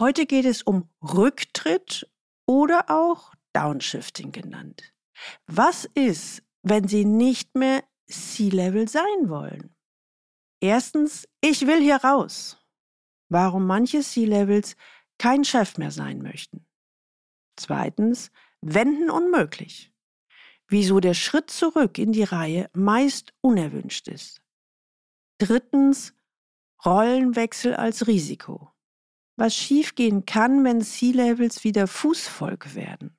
Heute geht es um Rücktritt oder auch Downshifting genannt. Was ist, wenn Sie nicht mehr C-Level sein wollen? Erstens, ich will hier raus. Warum manche C-Levels kein Chef mehr sein möchten. Zweitens, wenden unmöglich. Wieso der Schritt zurück in die Reihe meist unerwünscht ist. Drittens, Rollenwechsel als Risiko was schiefgehen kann, wenn C-Levels wieder Fußvolk werden.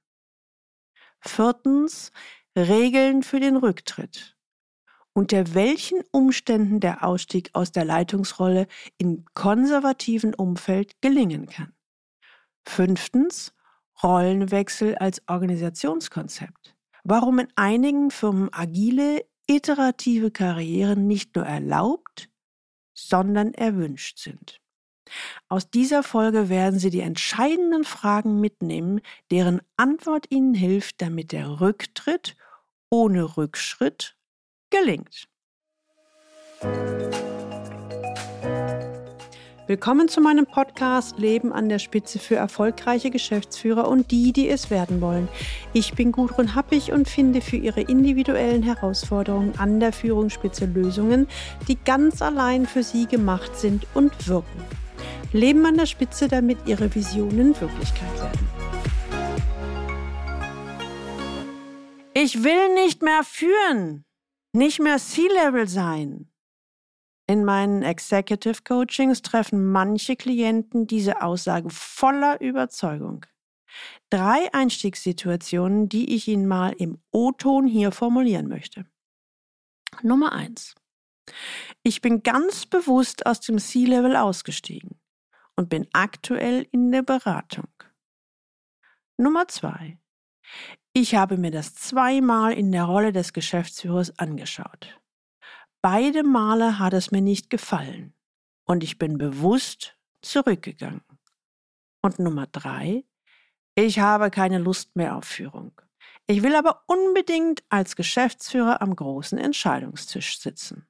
Viertens, Regeln für den Rücktritt. Unter welchen Umständen der Ausstieg aus der Leitungsrolle im konservativen Umfeld gelingen kann. Fünftens, Rollenwechsel als Organisationskonzept. Warum in einigen Firmen agile, iterative Karrieren nicht nur erlaubt, sondern erwünscht sind. Aus dieser Folge werden Sie die entscheidenden Fragen mitnehmen, deren Antwort Ihnen hilft, damit der Rücktritt ohne Rückschritt gelingt. Willkommen zu meinem Podcast Leben an der Spitze für erfolgreiche Geschäftsführer und die, die es werden wollen. Ich bin Gudrun Happig und finde für Ihre individuellen Herausforderungen an der Führungsspitze Lösungen, die ganz allein für Sie gemacht sind und wirken. Leben an der Spitze, damit ihre Visionen Wirklichkeit werden. Ich will nicht mehr führen, nicht mehr C-Level sein. In meinen Executive Coachings treffen manche Klienten diese Aussage voller Überzeugung. Drei Einstiegssituationen, die ich Ihnen mal im O-Ton hier formulieren möchte. Nummer eins: Ich bin ganz bewusst aus dem C-Level ausgestiegen und bin aktuell in der Beratung. Nummer zwei. Ich habe mir das zweimal in der Rolle des Geschäftsführers angeschaut. Beide Male hat es mir nicht gefallen und ich bin bewusst zurückgegangen. Und Nummer drei. Ich habe keine Lust mehr auf Führung. Ich will aber unbedingt als Geschäftsführer am großen Entscheidungstisch sitzen.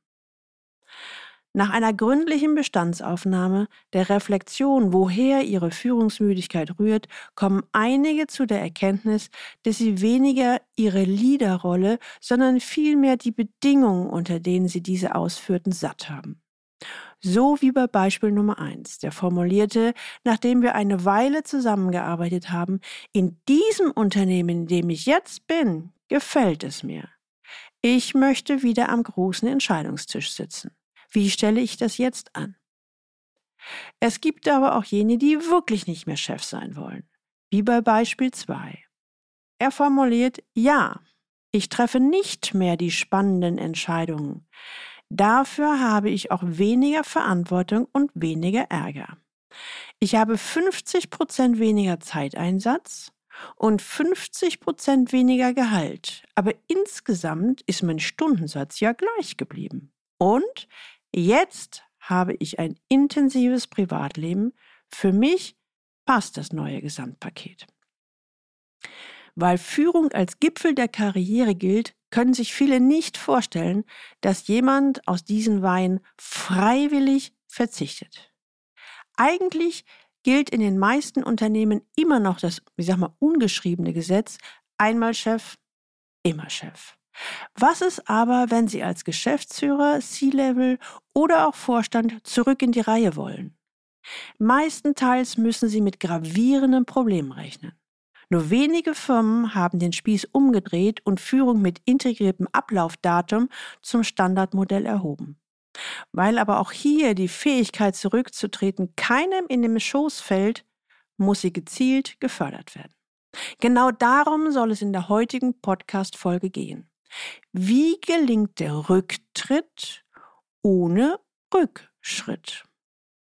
Nach einer gründlichen Bestandsaufnahme der Reflexion, woher ihre Führungsmüdigkeit rührt, kommen einige zu der Erkenntnis, dass sie weniger ihre Leaderrolle, sondern vielmehr die Bedingungen, unter denen sie diese ausführten, satt haben. So wie bei Beispiel Nummer eins, der formulierte, nachdem wir eine Weile zusammengearbeitet haben, in diesem Unternehmen, in dem ich jetzt bin, gefällt es mir. Ich möchte wieder am großen Entscheidungstisch sitzen. Wie stelle ich das jetzt an? Es gibt aber auch jene, die wirklich nicht mehr Chef sein wollen, wie bei Beispiel 2. Er formuliert, ja, ich treffe nicht mehr die spannenden Entscheidungen. Dafür habe ich auch weniger Verantwortung und weniger Ärger. Ich habe 50 Prozent weniger Zeiteinsatz und 50 Prozent weniger Gehalt. Aber insgesamt ist mein Stundensatz ja gleich geblieben. Und Jetzt habe ich ein intensives Privatleben. Für mich passt das neue Gesamtpaket. Weil Führung als Gipfel der Karriere gilt, können sich viele nicht vorstellen, dass jemand aus diesen Weinen freiwillig verzichtet. Eigentlich gilt in den meisten Unternehmen immer noch das, ich sag mal, ungeschriebene Gesetz, einmal Chef, immer Chef. Was ist aber, wenn Sie als Geschäftsführer, C-Level oder auch Vorstand zurück in die Reihe wollen? Meistenteils müssen Sie mit gravierenden Problemen rechnen. Nur wenige Firmen haben den Spieß umgedreht und Führung mit integriertem Ablaufdatum zum Standardmodell erhoben. Weil aber auch hier die Fähigkeit zurückzutreten keinem in dem Schoß fällt, muss sie gezielt gefördert werden. Genau darum soll es in der heutigen Podcast-Folge gehen. Wie gelingt der Rücktritt ohne Rückschritt?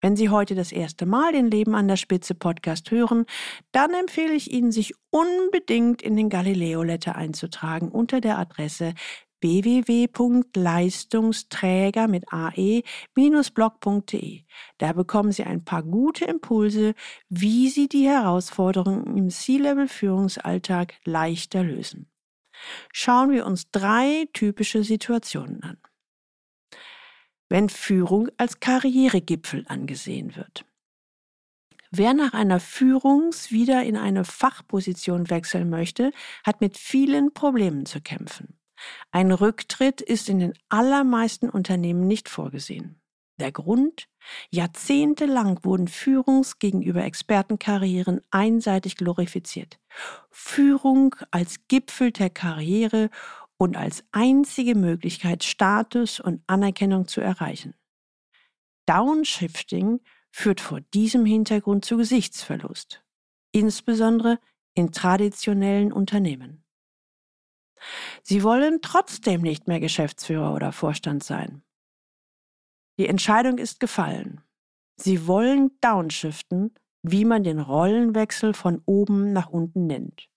Wenn Sie heute das erste Mal den Leben an der Spitze Podcast hören, dann empfehle ich Ihnen, sich unbedingt in den Galileo Letter einzutragen unter der Adresse www.leistungsträger mit ae-blog.de. Da bekommen Sie ein paar gute Impulse, wie Sie die Herausforderungen im C-Level-Führungsalltag leichter lösen schauen wir uns drei typische Situationen an. Wenn Führung als Karrieregipfel angesehen wird. Wer nach einer Führungs- wieder in eine Fachposition wechseln möchte, hat mit vielen Problemen zu kämpfen. Ein Rücktritt ist in den allermeisten Unternehmen nicht vorgesehen. Der Grund? Jahrzehntelang wurden Führungs- gegenüber Expertenkarrieren einseitig glorifiziert. Führung als Gipfel der Karriere und als einzige Möglichkeit, Status und Anerkennung zu erreichen. Downshifting führt vor diesem Hintergrund zu Gesichtsverlust, insbesondere in traditionellen Unternehmen. Sie wollen trotzdem nicht mehr Geschäftsführer oder Vorstand sein. Die Entscheidung ist gefallen. Sie wollen downshiften, wie man den Rollenwechsel von oben nach unten nennt.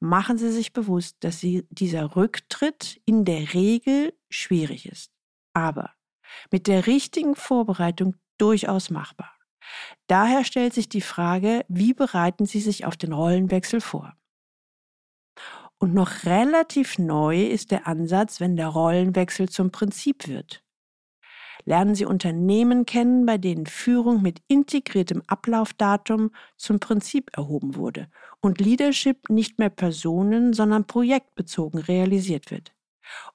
Machen Sie sich bewusst, dass Sie, dieser Rücktritt in der Regel schwierig ist, aber mit der richtigen Vorbereitung durchaus machbar. Daher stellt sich die Frage, wie bereiten Sie sich auf den Rollenwechsel vor? Und noch relativ neu ist der Ansatz, wenn der Rollenwechsel zum Prinzip wird. Lernen Sie Unternehmen kennen, bei denen Führung mit integriertem Ablaufdatum zum Prinzip erhoben wurde und Leadership nicht mehr personen, sondern projektbezogen realisiert wird.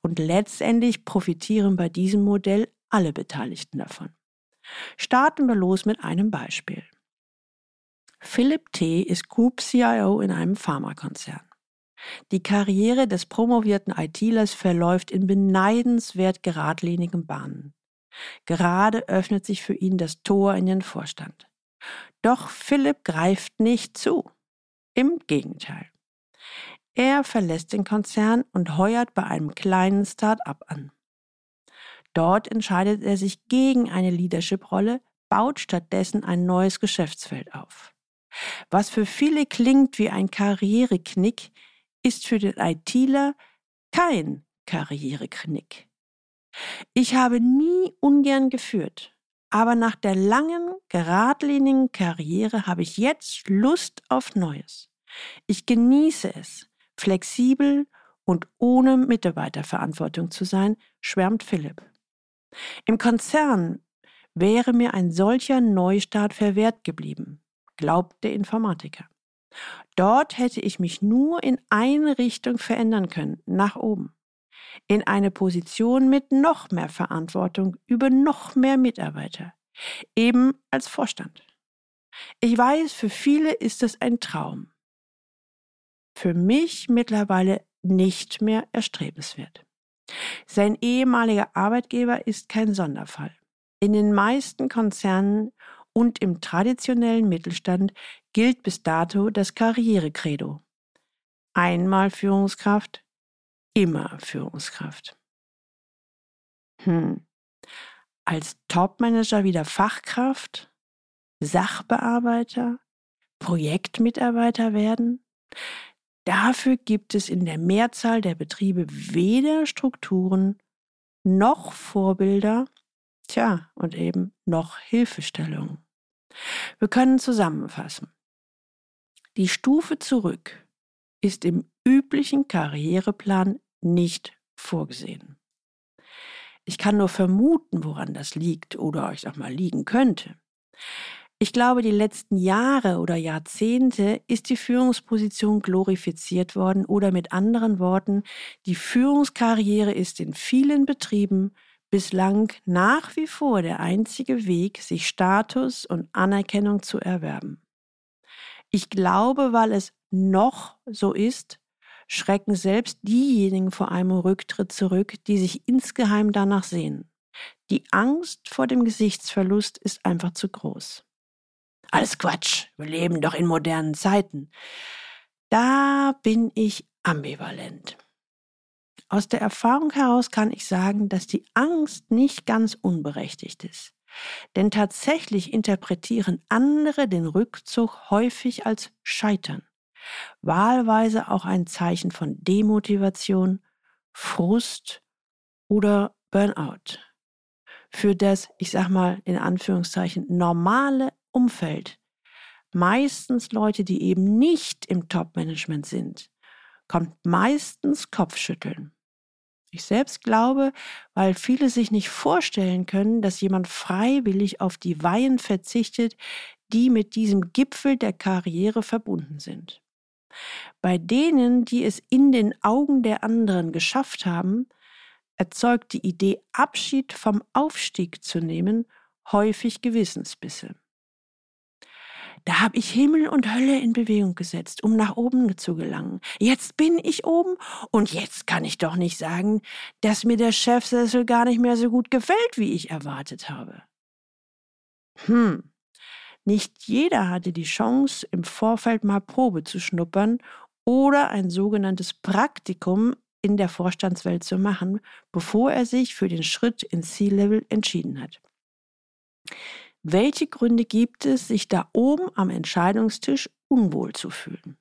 Und letztendlich profitieren bei diesem Modell alle Beteiligten davon. Starten wir los mit einem Beispiel. Philipp T. ist Group CIO in einem Pharmakonzern. Die Karriere des promovierten ITlers verläuft in beneidenswert geradlinigen Bahnen. Gerade öffnet sich für ihn das Tor in den Vorstand. Doch Philipp greift nicht zu. Im Gegenteil. Er verlässt den Konzern und heuert bei einem kleinen Start-up an. Dort entscheidet er sich gegen eine Leadership-Rolle, baut stattdessen ein neues Geschäftsfeld auf. Was für viele klingt wie ein Karriereknick, ist für den ITler kein Karriereknick. Ich habe nie ungern geführt, aber nach der langen, geradlinigen Karriere habe ich jetzt Lust auf Neues. Ich genieße es, flexibel und ohne Mitarbeiterverantwortung zu sein, schwärmt Philipp. Im Konzern wäre mir ein solcher Neustart verwehrt geblieben, glaubt der Informatiker. Dort hätte ich mich nur in eine Richtung verändern können, nach oben. In eine Position mit noch mehr Verantwortung über noch mehr Mitarbeiter, eben als Vorstand. Ich weiß, für viele ist es ein Traum. Für mich mittlerweile nicht mehr erstrebenswert. Sein ehemaliger Arbeitgeber ist kein Sonderfall. In den meisten Konzernen und im traditionellen Mittelstand gilt bis dato das Karrierekredo. Einmal Führungskraft, immer Führungskraft. Hm. Als Topmanager wieder Fachkraft, Sachbearbeiter, Projektmitarbeiter werden? Dafür gibt es in der Mehrzahl der Betriebe weder Strukturen noch Vorbilder, tja, und eben noch Hilfestellungen. Wir können zusammenfassen. Die Stufe zurück ist im üblichen Karriereplan nicht vorgesehen. Ich kann nur vermuten, woran das liegt oder euch auch mal liegen könnte. Ich glaube, die letzten Jahre oder Jahrzehnte ist die Führungsposition glorifiziert worden oder mit anderen Worten, die Führungskarriere ist in vielen Betrieben bislang nach wie vor der einzige Weg, sich Status und Anerkennung zu erwerben. Ich glaube, weil es noch so ist, schrecken selbst diejenigen vor einem Rücktritt zurück, die sich insgeheim danach sehen. Die Angst vor dem Gesichtsverlust ist einfach zu groß. Alles Quatsch, wir leben doch in modernen Zeiten. Da bin ich ambivalent. Aus der Erfahrung heraus kann ich sagen, dass die Angst nicht ganz unberechtigt ist. Denn tatsächlich interpretieren andere den Rückzug häufig als Scheitern. Wahlweise auch ein Zeichen von Demotivation, Frust oder Burnout. Für das, ich sag mal in Anführungszeichen, normale Umfeld, meistens Leute, die eben nicht im Top-Management sind, kommt meistens Kopfschütteln. Ich selbst glaube, weil viele sich nicht vorstellen können, dass jemand freiwillig auf die Weihen verzichtet, die mit diesem Gipfel der Karriere verbunden sind. Bei denen, die es in den Augen der anderen geschafft haben, erzeugt die Idee, Abschied vom Aufstieg zu nehmen, häufig Gewissensbisse. Da habe ich Himmel und Hölle in Bewegung gesetzt, um nach oben zu gelangen. Jetzt bin ich oben und jetzt kann ich doch nicht sagen, dass mir der Chefsessel gar nicht mehr so gut gefällt, wie ich erwartet habe. Hm, nicht jeder hatte die Chance, im Vorfeld mal Probe zu schnuppern oder ein sogenanntes Praktikum in der Vorstandswelt zu machen, bevor er sich für den Schritt ins C-Level entschieden hat. Welche Gründe gibt es, sich da oben am Entscheidungstisch unwohl zu fühlen?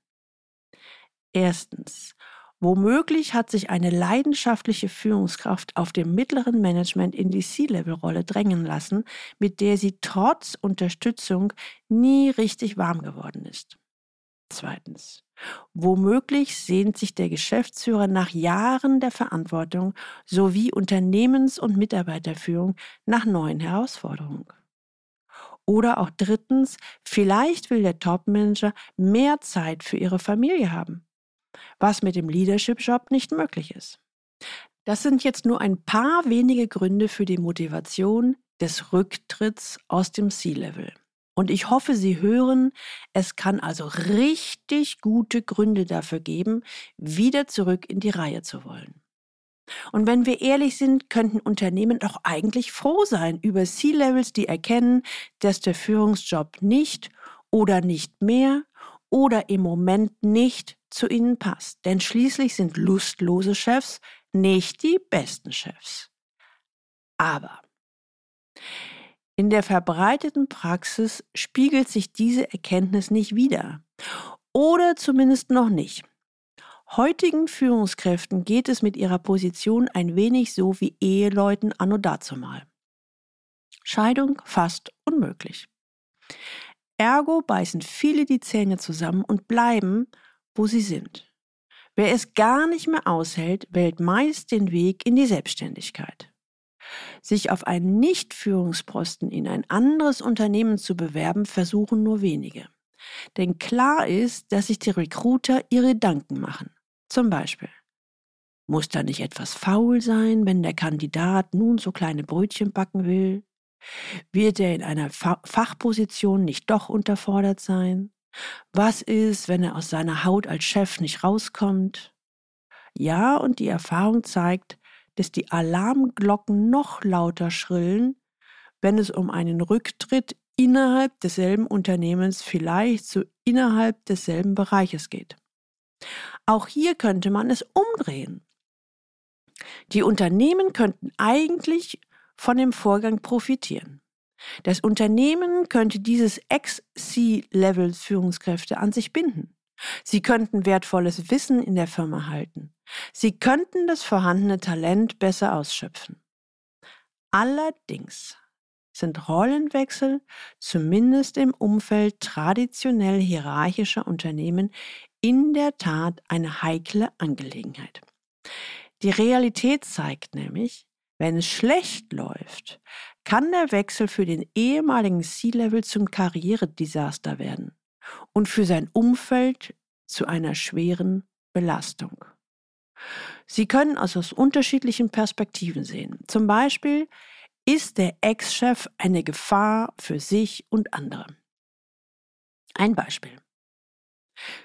Erstens. Womöglich hat sich eine leidenschaftliche Führungskraft auf dem mittleren Management in die C-Level-Rolle drängen lassen, mit der sie trotz Unterstützung nie richtig warm geworden ist. Zweitens. Womöglich sehnt sich der Geschäftsführer nach Jahren der Verantwortung sowie Unternehmens- und Mitarbeiterführung nach neuen Herausforderungen. Oder auch drittens, vielleicht will der Topmanager mehr Zeit für ihre Familie haben, was mit dem Leadership-Job nicht möglich ist. Das sind jetzt nur ein paar wenige Gründe für die Motivation des Rücktritts aus dem C-Level. Und ich hoffe, Sie hören, es kann also richtig gute Gründe dafür geben, wieder zurück in die Reihe zu wollen. Und wenn wir ehrlich sind, könnten Unternehmen doch eigentlich froh sein über C-Levels, die erkennen, dass der Führungsjob nicht oder nicht mehr oder im Moment nicht zu ihnen passt. Denn schließlich sind lustlose Chefs nicht die besten Chefs. Aber in der verbreiteten Praxis spiegelt sich diese Erkenntnis nicht wider. Oder zumindest noch nicht. Heutigen Führungskräften geht es mit ihrer Position ein wenig so wie Eheleuten anno dazumal. Scheidung fast unmöglich. Ergo beißen viele die Zähne zusammen und bleiben, wo sie sind. Wer es gar nicht mehr aushält, wählt meist den Weg in die Selbstständigkeit. Sich auf einen Nicht-Führungsposten in ein anderes Unternehmen zu bewerben, versuchen nur wenige. Denn klar ist, dass sich die Recruiter ihre Gedanken machen. Zum Beispiel, muss da nicht etwas faul sein, wenn der Kandidat nun so kleine Brötchen backen will? Wird er in einer Fa Fachposition nicht doch unterfordert sein? Was ist, wenn er aus seiner Haut als Chef nicht rauskommt? Ja, und die Erfahrung zeigt, dass die Alarmglocken noch lauter schrillen, wenn es um einen Rücktritt innerhalb desselben Unternehmens, vielleicht so innerhalb desselben Bereiches geht. Auch hier könnte man es umdrehen. Die Unternehmen könnten eigentlich von dem Vorgang profitieren. Das Unternehmen könnte dieses Ex-C-Level Führungskräfte an sich binden. Sie könnten wertvolles Wissen in der Firma halten. Sie könnten das vorhandene Talent besser ausschöpfen. Allerdings sind Rollenwechsel zumindest im Umfeld traditionell hierarchischer Unternehmen in der Tat eine heikle Angelegenheit. Die Realität zeigt nämlich, wenn es schlecht läuft, kann der Wechsel für den ehemaligen C-Level zum Karrieredesaster werden und für sein Umfeld zu einer schweren Belastung. Sie können also aus unterschiedlichen Perspektiven sehen. Zum Beispiel ist der Ex-Chef eine Gefahr für sich und andere. Ein Beispiel.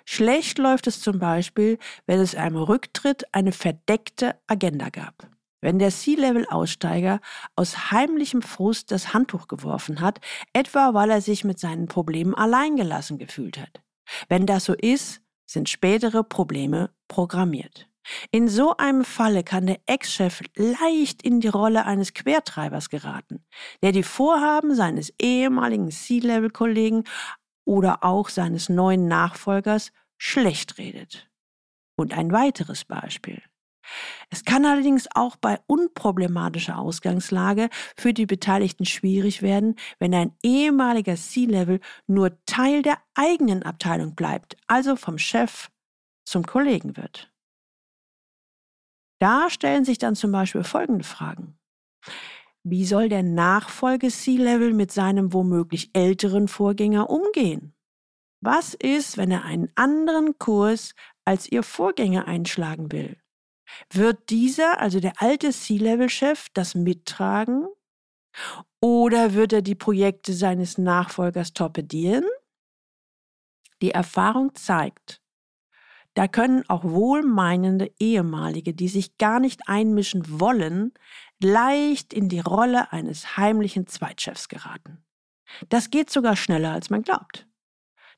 Schlecht läuft es zum Beispiel, wenn es einem Rücktritt eine verdeckte Agenda gab. Wenn der C-Level-Aussteiger aus heimlichem Frust das Handtuch geworfen hat, etwa weil er sich mit seinen Problemen alleingelassen gefühlt hat. Wenn das so ist, sind spätere Probleme programmiert. In so einem Falle kann der Ex-Chef leicht in die Rolle eines Quertreibers geraten, der die Vorhaben seines ehemaligen C-Level-Kollegen oder auch seines neuen Nachfolgers schlecht redet. Und ein weiteres Beispiel. Es kann allerdings auch bei unproblematischer Ausgangslage für die Beteiligten schwierig werden, wenn ein ehemaliger C-Level nur Teil der eigenen Abteilung bleibt, also vom Chef zum Kollegen wird. Da stellen sich dann zum Beispiel folgende Fragen. Wie soll der Nachfolge C-Level mit seinem womöglich älteren Vorgänger umgehen? Was ist, wenn er einen anderen Kurs als ihr Vorgänger einschlagen will? Wird dieser, also der alte C-Level-Chef, das mittragen? Oder wird er die Projekte seines Nachfolgers torpedieren? Die Erfahrung zeigt, da können auch wohlmeinende Ehemalige, die sich gar nicht einmischen wollen, leicht in die Rolle eines heimlichen Zweitchefs geraten. Das geht sogar schneller, als man glaubt.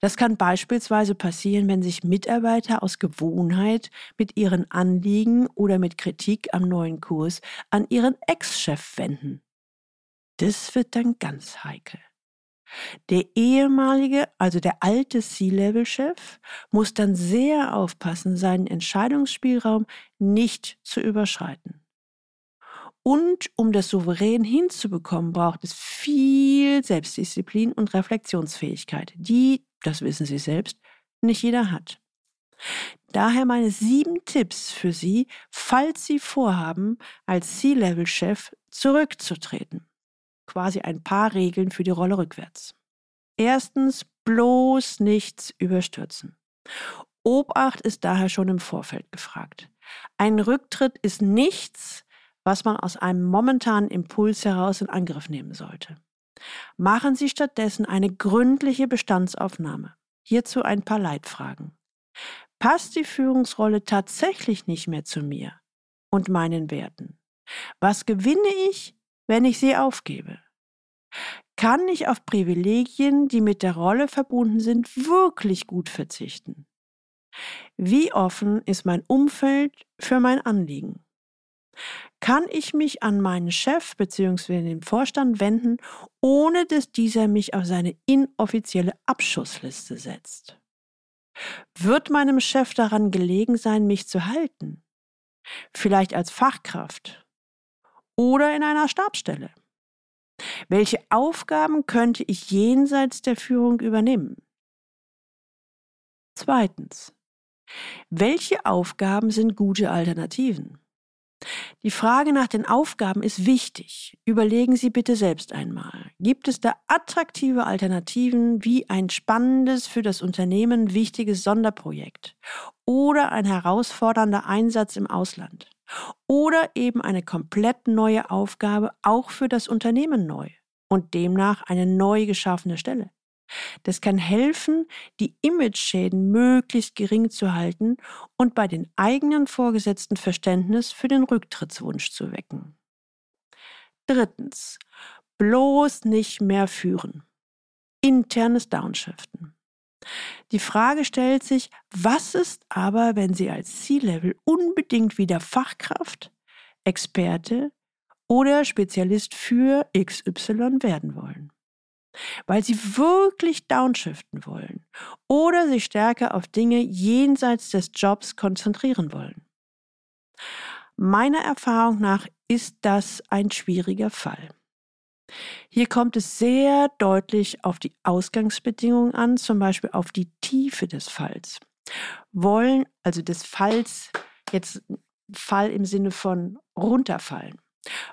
Das kann beispielsweise passieren, wenn sich Mitarbeiter aus Gewohnheit mit ihren Anliegen oder mit Kritik am neuen Kurs an ihren Ex-Chef wenden. Das wird dann ganz heikel. Der ehemalige, also der alte C-Level-Chef, muss dann sehr aufpassen, seinen Entscheidungsspielraum nicht zu überschreiten. Und um das souverän hinzubekommen, braucht es viel Selbstdisziplin und Reflexionsfähigkeit, die das wissen Sie selbst, nicht jeder hat. Daher meine sieben Tipps für Sie, falls Sie vorhaben, als C-Level-Chef zurückzutreten. Quasi ein paar Regeln für die Rolle rückwärts. Erstens, bloß nichts überstürzen. Obacht ist daher schon im Vorfeld gefragt. Ein Rücktritt ist nichts, was man aus einem momentanen Impuls heraus in Angriff nehmen sollte. Machen Sie stattdessen eine gründliche Bestandsaufnahme. Hierzu ein paar Leitfragen. Passt die Führungsrolle tatsächlich nicht mehr zu mir und meinen Werten? Was gewinne ich, wenn ich sie aufgebe? Kann ich auf Privilegien, die mit der Rolle verbunden sind, wirklich gut verzichten? Wie offen ist mein Umfeld für mein Anliegen? Kann ich mich an meinen Chef bzw. den Vorstand wenden, ohne dass dieser mich auf seine inoffizielle Abschussliste setzt? Wird meinem Chef daran gelegen sein, mich zu halten? Vielleicht als Fachkraft oder in einer Stabstelle? Welche Aufgaben könnte ich jenseits der Führung übernehmen? Zweitens. Welche Aufgaben sind gute Alternativen? Die Frage nach den Aufgaben ist wichtig. Überlegen Sie bitte selbst einmal. Gibt es da attraktive Alternativen wie ein spannendes, für das Unternehmen wichtiges Sonderprojekt oder ein herausfordernder Einsatz im Ausland oder eben eine komplett neue Aufgabe auch für das Unternehmen neu und demnach eine neu geschaffene Stelle? Das kann helfen, die Imageschäden möglichst gering zu halten und bei den eigenen Vorgesetzten Verständnis für den Rücktrittswunsch zu wecken. Drittens. Bloß nicht mehr führen. Internes Downshiften. Die Frage stellt sich, was ist aber, wenn Sie als C-Level unbedingt wieder Fachkraft, Experte oder Spezialist für XY werden wollen? Weil sie wirklich downshiften wollen oder sich stärker auf Dinge jenseits des Jobs konzentrieren wollen. Meiner Erfahrung nach ist das ein schwieriger Fall. Hier kommt es sehr deutlich auf die Ausgangsbedingungen an, zum Beispiel auf die Tiefe des Falls. Wollen, also des Falls, jetzt Fall im Sinne von runterfallen.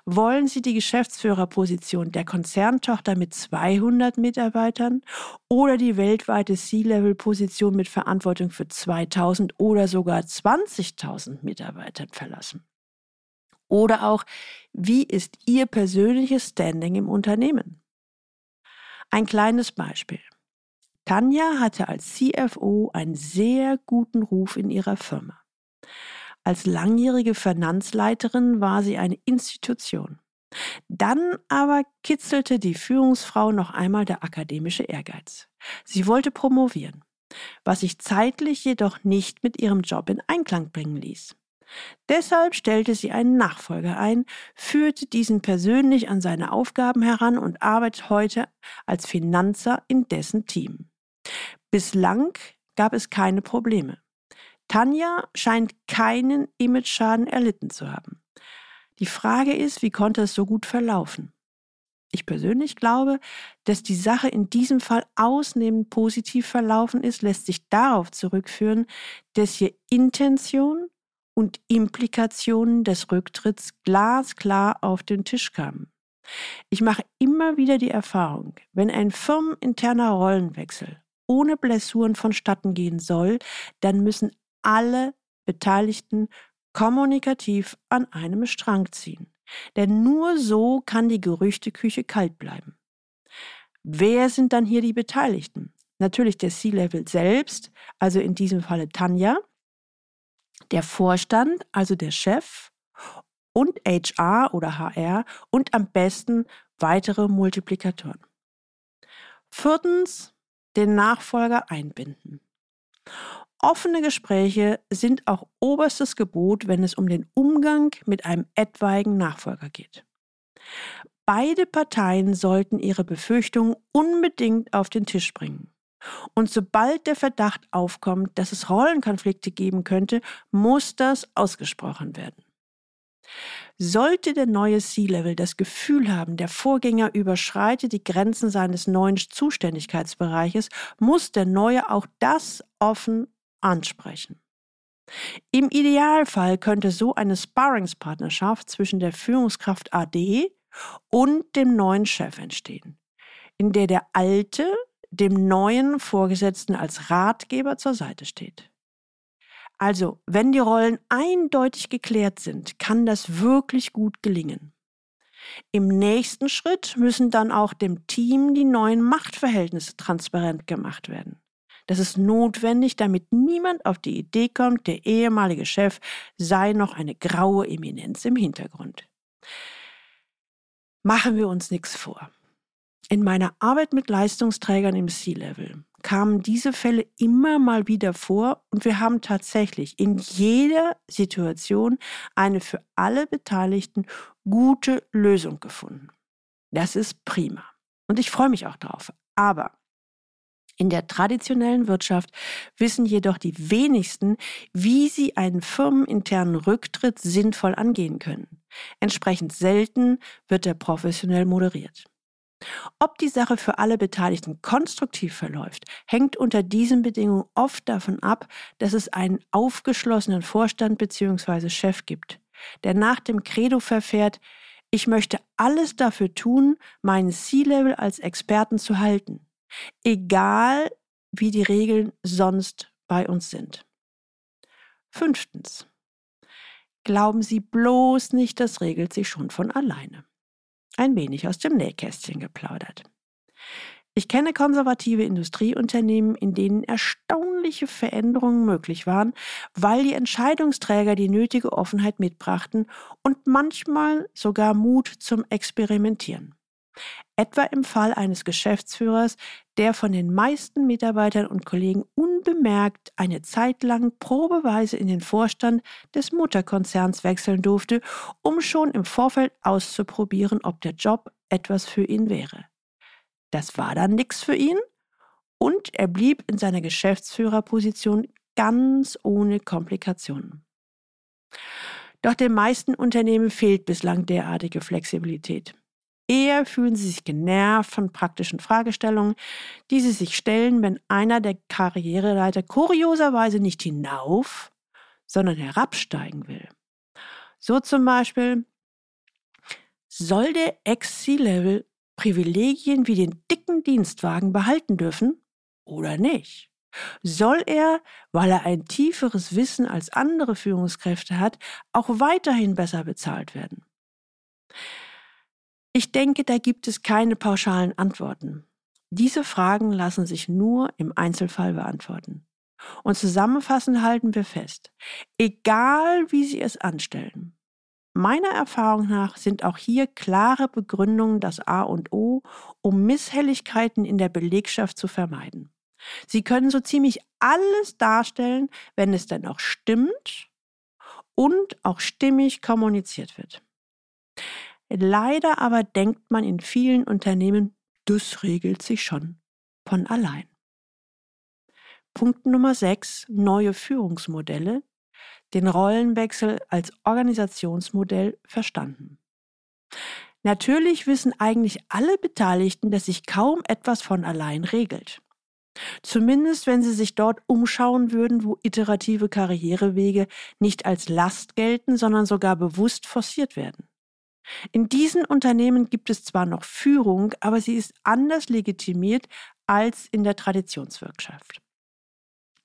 Wollen Sie die Geschäftsführerposition der Konzerntochter mit 200 Mitarbeitern oder die weltweite C-Level-Position mit Verantwortung für 2000 oder sogar 20.000 Mitarbeitern verlassen? Oder auch, wie ist Ihr persönliches Standing im Unternehmen? Ein kleines Beispiel. Tanja hatte als CFO einen sehr guten Ruf in ihrer Firma. Als langjährige Finanzleiterin war sie eine Institution. Dann aber kitzelte die Führungsfrau noch einmal der akademische Ehrgeiz. Sie wollte promovieren, was sich zeitlich jedoch nicht mit ihrem Job in Einklang bringen ließ. Deshalb stellte sie einen Nachfolger ein, führte diesen persönlich an seine Aufgaben heran und arbeitet heute als Finanzer in dessen Team. Bislang gab es keine Probleme. Tanja scheint keinen Image-Schaden erlitten zu haben. Die Frage ist, wie konnte es so gut verlaufen? Ich persönlich glaube, dass die Sache in diesem Fall ausnehmend positiv verlaufen ist, lässt sich darauf zurückführen, dass hier Intention und Implikationen des Rücktritts glasklar auf den Tisch kamen. Ich mache immer wieder die Erfahrung, wenn ein firmeninterner Rollenwechsel ohne Blessuren vonstatten gehen soll, dann müssen alle Beteiligten kommunikativ an einem Strang ziehen. Denn nur so kann die Gerüchteküche kalt bleiben. Wer sind dann hier die Beteiligten? Natürlich der C-Level selbst, also in diesem Falle Tanja, der Vorstand, also der Chef und HR oder HR und am besten weitere Multiplikatoren. Viertens, den Nachfolger einbinden. Offene Gespräche sind auch oberstes Gebot, wenn es um den Umgang mit einem etwaigen Nachfolger geht. Beide Parteien sollten ihre Befürchtungen unbedingt auf den Tisch bringen. Und sobald der Verdacht aufkommt, dass es Rollenkonflikte geben könnte, muss das ausgesprochen werden. Sollte der neue C-Level das Gefühl haben, der Vorgänger überschreitet die Grenzen seines neuen Zuständigkeitsbereiches, muss der neue auch das offen ansprechen. Im Idealfall könnte so eine Sparringspartnerschaft zwischen der Führungskraft AD und dem neuen Chef entstehen, in der der alte dem neuen Vorgesetzten als Ratgeber zur Seite steht. Also, wenn die Rollen eindeutig geklärt sind, kann das wirklich gut gelingen. Im nächsten Schritt müssen dann auch dem Team die neuen Machtverhältnisse transparent gemacht werden. Das ist notwendig, damit niemand auf die Idee kommt, der ehemalige Chef sei noch eine graue Eminenz im Hintergrund. Machen wir uns nichts vor. In meiner Arbeit mit Leistungsträgern im C-Level kamen diese Fälle immer mal wieder vor und wir haben tatsächlich in jeder Situation eine für alle Beteiligten gute Lösung gefunden. Das ist prima. Und ich freue mich auch drauf. Aber in der traditionellen Wirtschaft wissen jedoch die wenigsten, wie sie einen firmeninternen Rücktritt sinnvoll angehen können. Entsprechend selten wird er professionell moderiert. Ob die Sache für alle Beteiligten konstruktiv verläuft, hängt unter diesen Bedingungen oft davon ab, dass es einen aufgeschlossenen Vorstand bzw. Chef gibt, der nach dem Credo verfährt, ich möchte alles dafür tun, meinen C-Level als Experten zu halten, egal wie die Regeln sonst bei uns sind. Fünftens. Glauben Sie bloß nicht, das regelt sich schon von alleine ein wenig aus dem Nähkästchen geplaudert. Ich kenne konservative Industrieunternehmen, in denen erstaunliche Veränderungen möglich waren, weil die Entscheidungsträger die nötige Offenheit mitbrachten und manchmal sogar Mut zum Experimentieren. Etwa im Fall eines Geschäftsführers, der von den meisten Mitarbeitern und Kollegen unbemerkt eine Zeit lang probeweise in den Vorstand des Mutterkonzerns wechseln durfte, um schon im Vorfeld auszuprobieren, ob der Job etwas für ihn wäre. Das war dann nichts für ihn und er blieb in seiner Geschäftsführerposition ganz ohne Komplikationen. Doch den meisten Unternehmen fehlt bislang derartige Flexibilität. Eher fühlen sie sich genervt von praktischen Fragestellungen, die sie sich stellen, wenn einer der Karriereleiter kurioserweise nicht hinauf, sondern herabsteigen will. So zum Beispiel, soll der Ex-C-Level Privilegien wie den dicken Dienstwagen behalten dürfen oder nicht? Soll er, weil er ein tieferes Wissen als andere Führungskräfte hat, auch weiterhin besser bezahlt werden? Ich denke, da gibt es keine pauschalen Antworten. Diese Fragen lassen sich nur im Einzelfall beantworten. Und zusammenfassend halten wir fest, egal wie Sie es anstellen, meiner Erfahrung nach sind auch hier klare Begründungen das A und O, um Misshelligkeiten in der Belegschaft zu vermeiden. Sie können so ziemlich alles darstellen, wenn es denn auch stimmt und auch stimmig kommuniziert wird. Leider aber denkt man in vielen Unternehmen, das regelt sich schon von allein. Punkt Nummer 6, neue Führungsmodelle, den Rollenwechsel als Organisationsmodell verstanden. Natürlich wissen eigentlich alle Beteiligten, dass sich kaum etwas von allein regelt. Zumindest wenn sie sich dort umschauen würden, wo iterative Karrierewege nicht als Last gelten, sondern sogar bewusst forciert werden. In diesen Unternehmen gibt es zwar noch Führung, aber sie ist anders legitimiert als in der Traditionswirtschaft.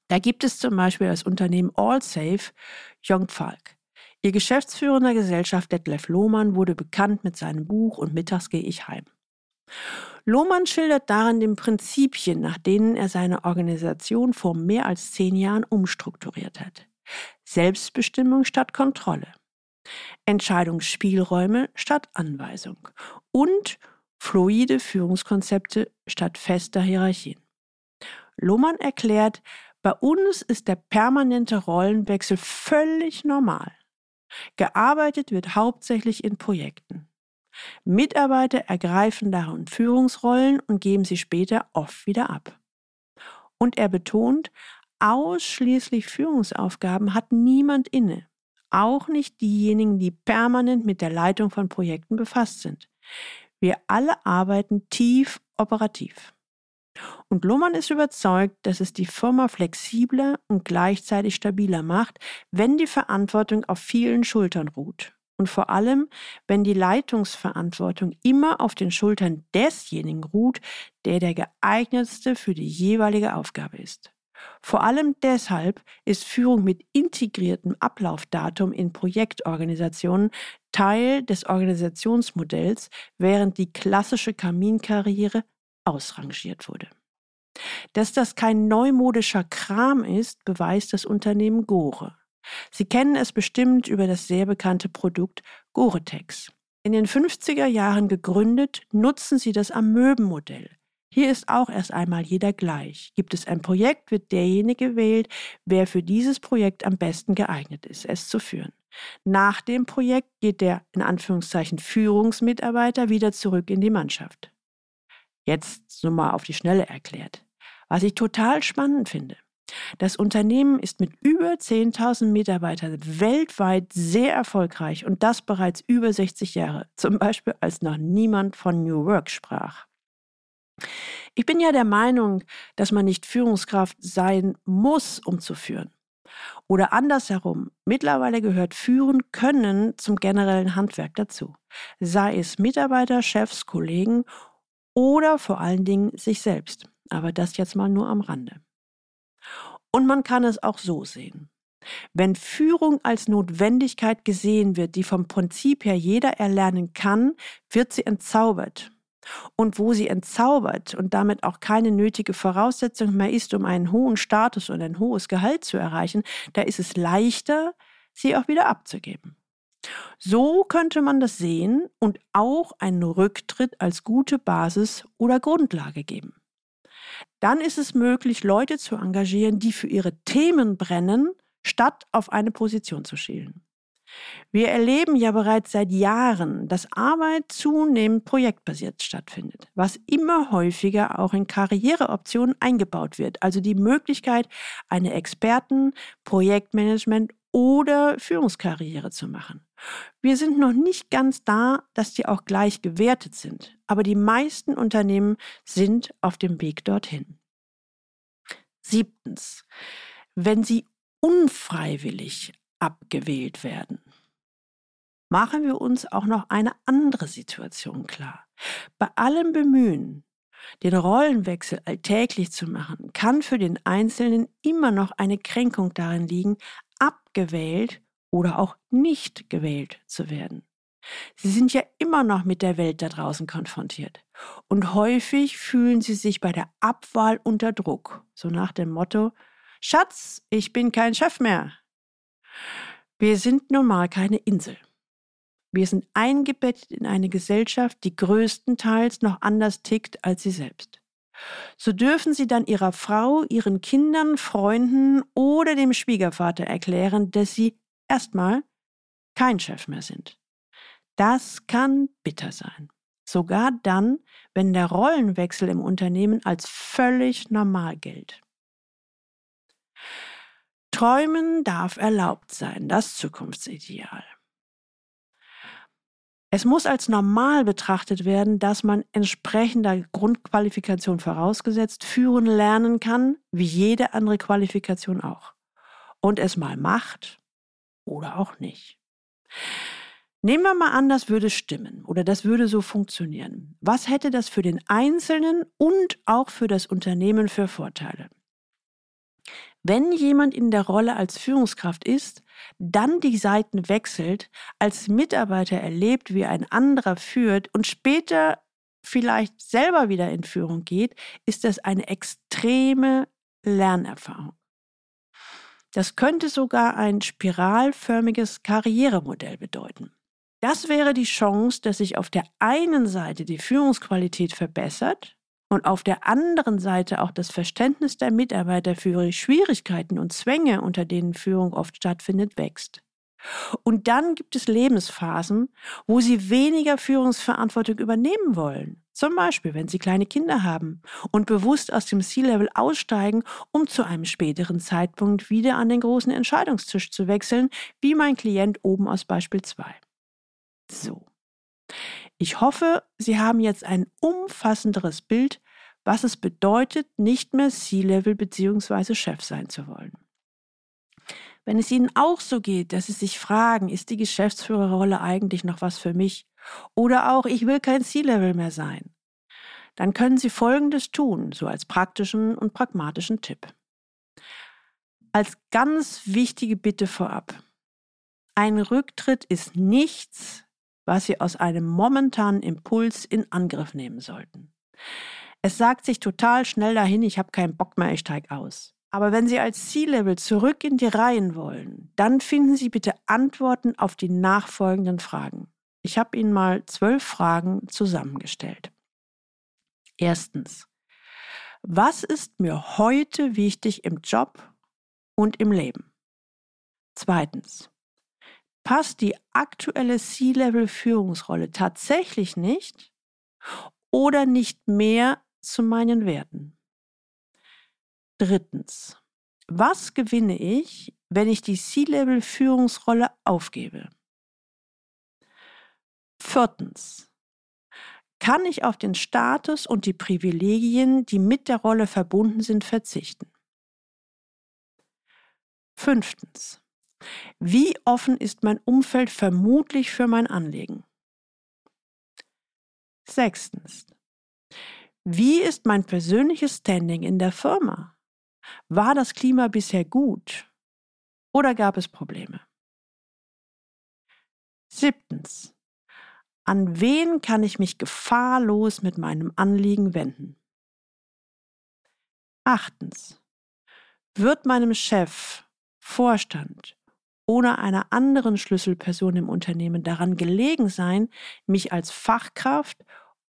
Da gibt es zum Beispiel das Unternehmen AllSafe Jong Falk. Ihr geschäftsführender Gesellschaft Detlef Lohmann wurde bekannt mit seinem Buch Und mittags gehe ich heim. Lohmann schildert darin den Prinzipien, nach denen er seine Organisation vor mehr als zehn Jahren umstrukturiert hat. Selbstbestimmung statt Kontrolle. Entscheidungsspielräume statt Anweisung und fluide Führungskonzepte statt fester Hierarchien. Lohmann erklärt, bei uns ist der permanente Rollenwechsel völlig normal. Gearbeitet wird hauptsächlich in Projekten. Mitarbeiter ergreifen darin Führungsrollen und geben sie später oft wieder ab. Und er betont, ausschließlich Führungsaufgaben hat niemand inne auch nicht diejenigen, die permanent mit der Leitung von Projekten befasst sind. Wir alle arbeiten tief operativ. Und Lohmann ist überzeugt, dass es die Firma flexibler und gleichzeitig stabiler macht, wenn die Verantwortung auf vielen Schultern ruht. Und vor allem, wenn die Leitungsverantwortung immer auf den Schultern desjenigen ruht, der der geeignetste für die jeweilige Aufgabe ist. Vor allem deshalb ist Führung mit integriertem Ablaufdatum in Projektorganisationen Teil des Organisationsmodells, während die klassische Kaminkarriere ausrangiert wurde. Dass das kein neumodischer Kram ist, beweist das Unternehmen Gore. Sie kennen es bestimmt über das sehr bekannte Produkt Gore-Tex. In den 50er Jahren gegründet, nutzen sie das Amöbenmodell. Hier ist auch erst einmal jeder gleich. Gibt es ein Projekt, wird derjenige gewählt, wer für dieses Projekt am besten geeignet ist, es zu führen. Nach dem Projekt geht der in Anführungszeichen Führungsmitarbeiter wieder zurück in die Mannschaft. Jetzt nur mal auf die Schnelle erklärt. Was ich total spannend finde. Das Unternehmen ist mit über 10.000 Mitarbeitern weltweit sehr erfolgreich und das bereits über 60 Jahre, zum Beispiel als noch niemand von New Work sprach. Ich bin ja der Meinung, dass man nicht Führungskraft sein muss, um zu führen. Oder andersherum, mittlerweile gehört Führen können zum generellen Handwerk dazu. Sei es Mitarbeiter, Chefs, Kollegen oder vor allen Dingen sich selbst. Aber das jetzt mal nur am Rande. Und man kann es auch so sehen. Wenn Führung als Notwendigkeit gesehen wird, die vom Prinzip her jeder erlernen kann, wird sie entzaubert und wo sie entzaubert und damit auch keine nötige Voraussetzung mehr ist, um einen hohen Status und ein hohes Gehalt zu erreichen, da ist es leichter, sie auch wieder abzugeben. So könnte man das sehen und auch einen Rücktritt als gute Basis oder Grundlage geben. Dann ist es möglich, Leute zu engagieren, die für ihre Themen brennen, statt auf eine Position zu schielen. Wir erleben ja bereits seit Jahren, dass Arbeit zunehmend projektbasiert stattfindet, was immer häufiger auch in Karriereoptionen eingebaut wird, also die Möglichkeit, eine Experten-, Projektmanagement- oder Führungskarriere zu machen. Wir sind noch nicht ganz da, dass die auch gleich gewertet sind, aber die meisten Unternehmen sind auf dem Weg dorthin. Siebtens. Wenn Sie unfreiwillig abgewählt werden. Machen wir uns auch noch eine andere Situation klar. Bei allem Bemühen, den Rollenwechsel alltäglich zu machen, kann für den Einzelnen immer noch eine Kränkung darin liegen, abgewählt oder auch nicht gewählt zu werden. Sie sind ja immer noch mit der Welt da draußen konfrontiert. Und häufig fühlen sie sich bei der Abwahl unter Druck, so nach dem Motto, Schatz, ich bin kein Chef mehr. Wir sind nun mal keine Insel. Wir sind eingebettet in eine Gesellschaft, die größtenteils noch anders tickt als sie selbst. So dürfen sie dann ihrer Frau, ihren Kindern, Freunden oder dem Schwiegervater erklären, dass sie erstmal kein Chef mehr sind. Das kann bitter sein. Sogar dann, wenn der Rollenwechsel im Unternehmen als völlig normal gilt. Träumen darf erlaubt sein, das Zukunftsideal. Es muss als normal betrachtet werden, dass man entsprechender Grundqualifikation vorausgesetzt führen lernen kann, wie jede andere Qualifikation auch. Und es mal macht oder auch nicht. Nehmen wir mal an, das würde stimmen oder das würde so funktionieren. Was hätte das für den Einzelnen und auch für das Unternehmen für Vorteile? Wenn jemand in der Rolle als Führungskraft ist, dann die Seiten wechselt, als Mitarbeiter erlebt, wie ein anderer führt und später vielleicht selber wieder in Führung geht, ist das eine extreme Lernerfahrung. Das könnte sogar ein spiralförmiges Karrieremodell bedeuten. Das wäre die Chance, dass sich auf der einen Seite die Führungsqualität verbessert und auf der anderen Seite auch das Verständnis der Mitarbeiter für ihre Schwierigkeiten und Zwänge, unter denen Führung oft stattfindet, wächst. Und dann gibt es Lebensphasen, wo sie weniger Führungsverantwortung übernehmen wollen. Zum Beispiel, wenn sie kleine Kinder haben und bewusst aus dem C-Level aussteigen, um zu einem späteren Zeitpunkt wieder an den großen Entscheidungstisch zu wechseln, wie mein Klient oben aus Beispiel 2. So. Ich hoffe, Sie haben jetzt ein umfassenderes Bild, was es bedeutet, nicht mehr C-Level bzw. Chef sein zu wollen. Wenn es Ihnen auch so geht, dass Sie sich fragen, ist die Geschäftsführerrolle eigentlich noch was für mich? Oder auch, ich will kein C-Level mehr sein. Dann können Sie Folgendes tun, so als praktischen und pragmatischen Tipp. Als ganz wichtige Bitte vorab. Ein Rücktritt ist nichts, was Sie aus einem momentanen Impuls in Angriff nehmen sollten. Es sagt sich total schnell dahin, ich habe keinen Bock mehr, ich steige aus. Aber wenn Sie als C-Level zurück in die Reihen wollen, dann finden Sie bitte Antworten auf die nachfolgenden Fragen. Ich habe Ihnen mal zwölf Fragen zusammengestellt. Erstens, was ist mir heute wichtig im Job und im Leben? Zweitens, passt die aktuelle C-Level-Führungsrolle tatsächlich nicht oder nicht mehr zu meinen Werten? Drittens. Was gewinne ich, wenn ich die C-Level-Führungsrolle aufgebe? Viertens. Kann ich auf den Status und die Privilegien, die mit der Rolle verbunden sind, verzichten? Fünftens. Wie offen ist mein Umfeld vermutlich für mein Anliegen? Sechstens. Wie ist mein persönliches Standing in der Firma? War das Klima bisher gut oder gab es Probleme? Siebtens. An wen kann ich mich gefahrlos mit meinem Anliegen wenden? Achtens. Wird meinem Chef, Vorstand oder einer anderen Schlüsselperson im Unternehmen daran gelegen sein, mich als Fachkraft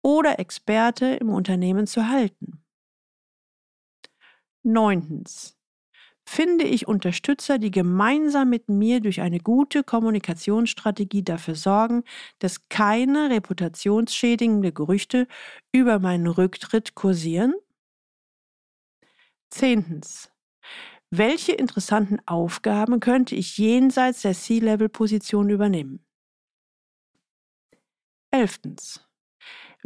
oder Experte im Unternehmen zu halten? Neuntens. Finde ich Unterstützer, die gemeinsam mit mir durch eine gute Kommunikationsstrategie dafür sorgen, dass keine reputationsschädigende Gerüchte über meinen Rücktritt kursieren? Zehntens. Welche interessanten Aufgaben könnte ich jenseits der C-Level-Position übernehmen? Elftens.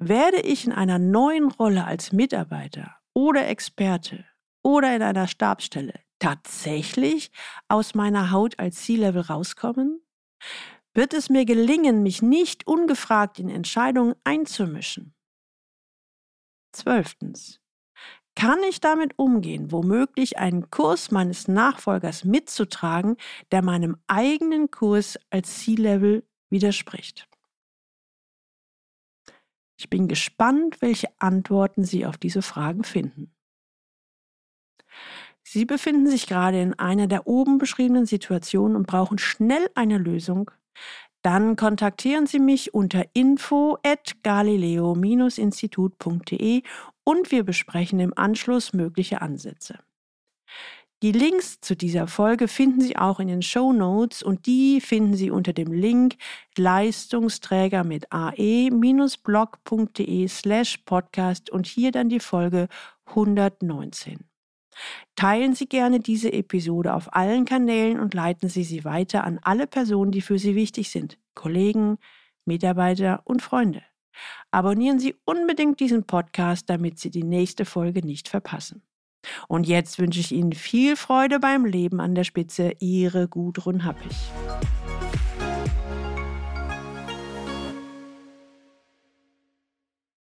Werde ich in einer neuen Rolle als Mitarbeiter oder Experte oder in einer Stabsstelle tatsächlich aus meiner Haut als C-Level rauskommen? Wird es mir gelingen, mich nicht ungefragt in Entscheidungen einzumischen? Zwölftens. Kann ich damit umgehen, womöglich einen Kurs meines Nachfolgers mitzutragen, der meinem eigenen Kurs als C-Level widerspricht? Ich bin gespannt, welche Antworten Sie auf diese Fragen finden. Sie befinden sich gerade in einer der oben beschriebenen Situationen und brauchen schnell eine Lösung, dann kontaktieren Sie mich unter info at galileo-institut.de und wir besprechen im Anschluss mögliche Ansätze. Die Links zu dieser Folge finden Sie auch in den Show Notes und die finden Sie unter dem Link Leistungsträger mit ae-blog.de slash podcast und hier dann die Folge 119. Teilen Sie gerne diese Episode auf allen Kanälen und leiten Sie sie weiter an alle Personen, die für Sie wichtig sind, Kollegen, Mitarbeiter und Freunde. Abonnieren Sie unbedingt diesen Podcast, damit Sie die nächste Folge nicht verpassen. Und jetzt wünsche ich Ihnen viel Freude beim Leben an der Spitze. Ihre Gudrun Happig.